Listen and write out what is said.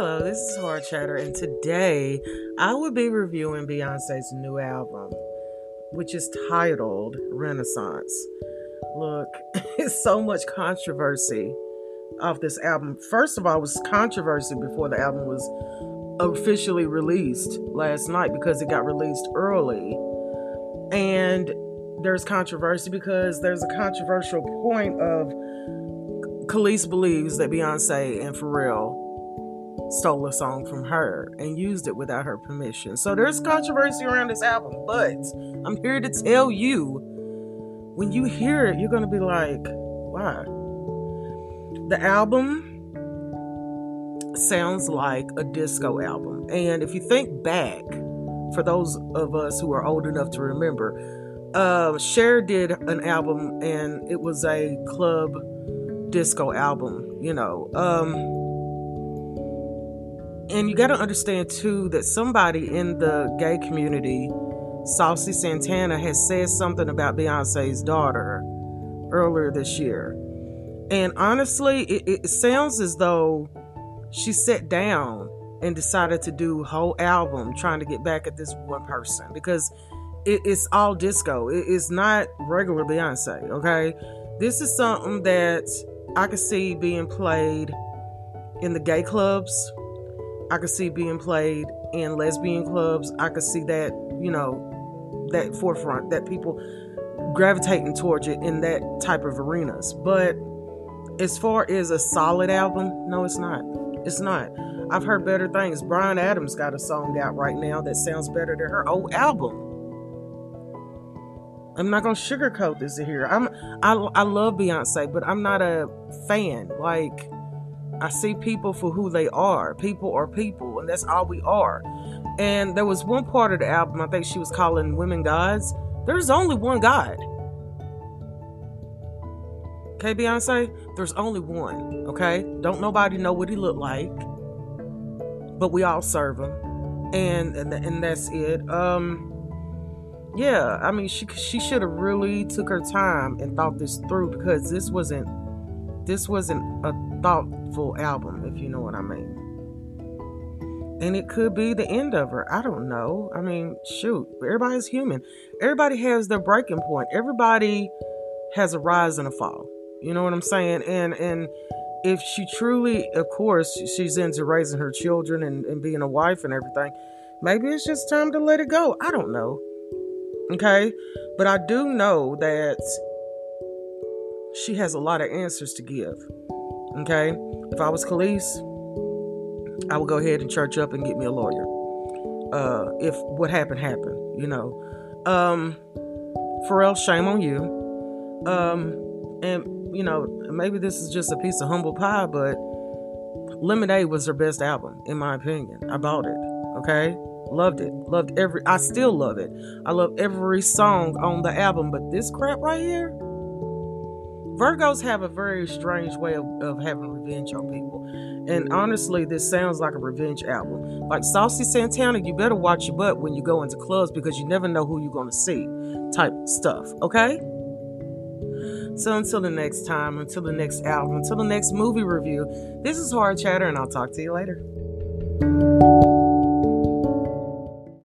Hello, this is Hard Chatter, and today I will be reviewing Beyonce's new album, which is titled Renaissance. Look, it's so much controversy off this album. First of all, it was controversy before the album was officially released last night because it got released early. And there's controversy because there's a controversial point of Kelis believes that Beyonce and Pharrell stole a song from her and used it without her permission. So there's controversy around this album, but I'm here to tell you when you hear it, you're going to be like, why? The album sounds like a disco album. And if you think back, for those of us who are old enough to remember, uh, Cher did an album and it was a club disco album, you know. Um, and you got to understand too that somebody in the gay community, Saucy Santana, has said something about Beyonce's daughter earlier this year. And honestly, it, it sounds as though she sat down and decided to do whole album trying to get back at this one person because it, it's all disco. It, it's not regular Beyonce, okay? This is something that I could see being played in the gay clubs I could see being played in lesbian clubs. I could see that, you know, that forefront, that people gravitating towards it in that type of arenas. But as far as a solid album, no, it's not. It's not. I've heard better things. Bryan Adams got a song out right now that sounds better than her old album. I'm not gonna sugarcoat this here. I'm I I love Beyonce, but I'm not a fan. Like I see people for who they are. People are people, and that's all we are. And there was one part of the album, I think she was calling women gods. There's only one God. Okay, Beyonce? There's only one. Okay? Don't nobody know what he looked like. But we all serve him. And and, and that's it. Um yeah, I mean she she should have really took her time and thought this through because this wasn't this wasn't a thoughtful album, if you know what I mean. And it could be the end of her. I don't know. I mean, shoot, everybody's human. Everybody has their breaking point. Everybody has a rise and a fall. You know what I'm saying? And and if she truly, of course, she's into raising her children and, and being a wife and everything, maybe it's just time to let it go. I don't know. Okay? But I do know that she has a lot of answers to give. Okay? If I was Kelis, I would go ahead and church up and get me a lawyer. Uh, if what happened happened, you know. Um, Pharrell, shame on you. Um, and you know, maybe this is just a piece of humble pie, but Lemonade was her best album, in my opinion. I bought it. Okay, loved it. Loved every. I still love it. I love every song on the album, but this crap right here Virgos have a very strange way of, of having revenge on people. And honestly, this sounds like a revenge album. Like Saucy Santana, you better watch your butt when you go into clubs because you never know who you're going to see, type stuff, okay? So until the next time, until the next album, until the next movie review, this is Hard Chatter, and I'll talk to you later.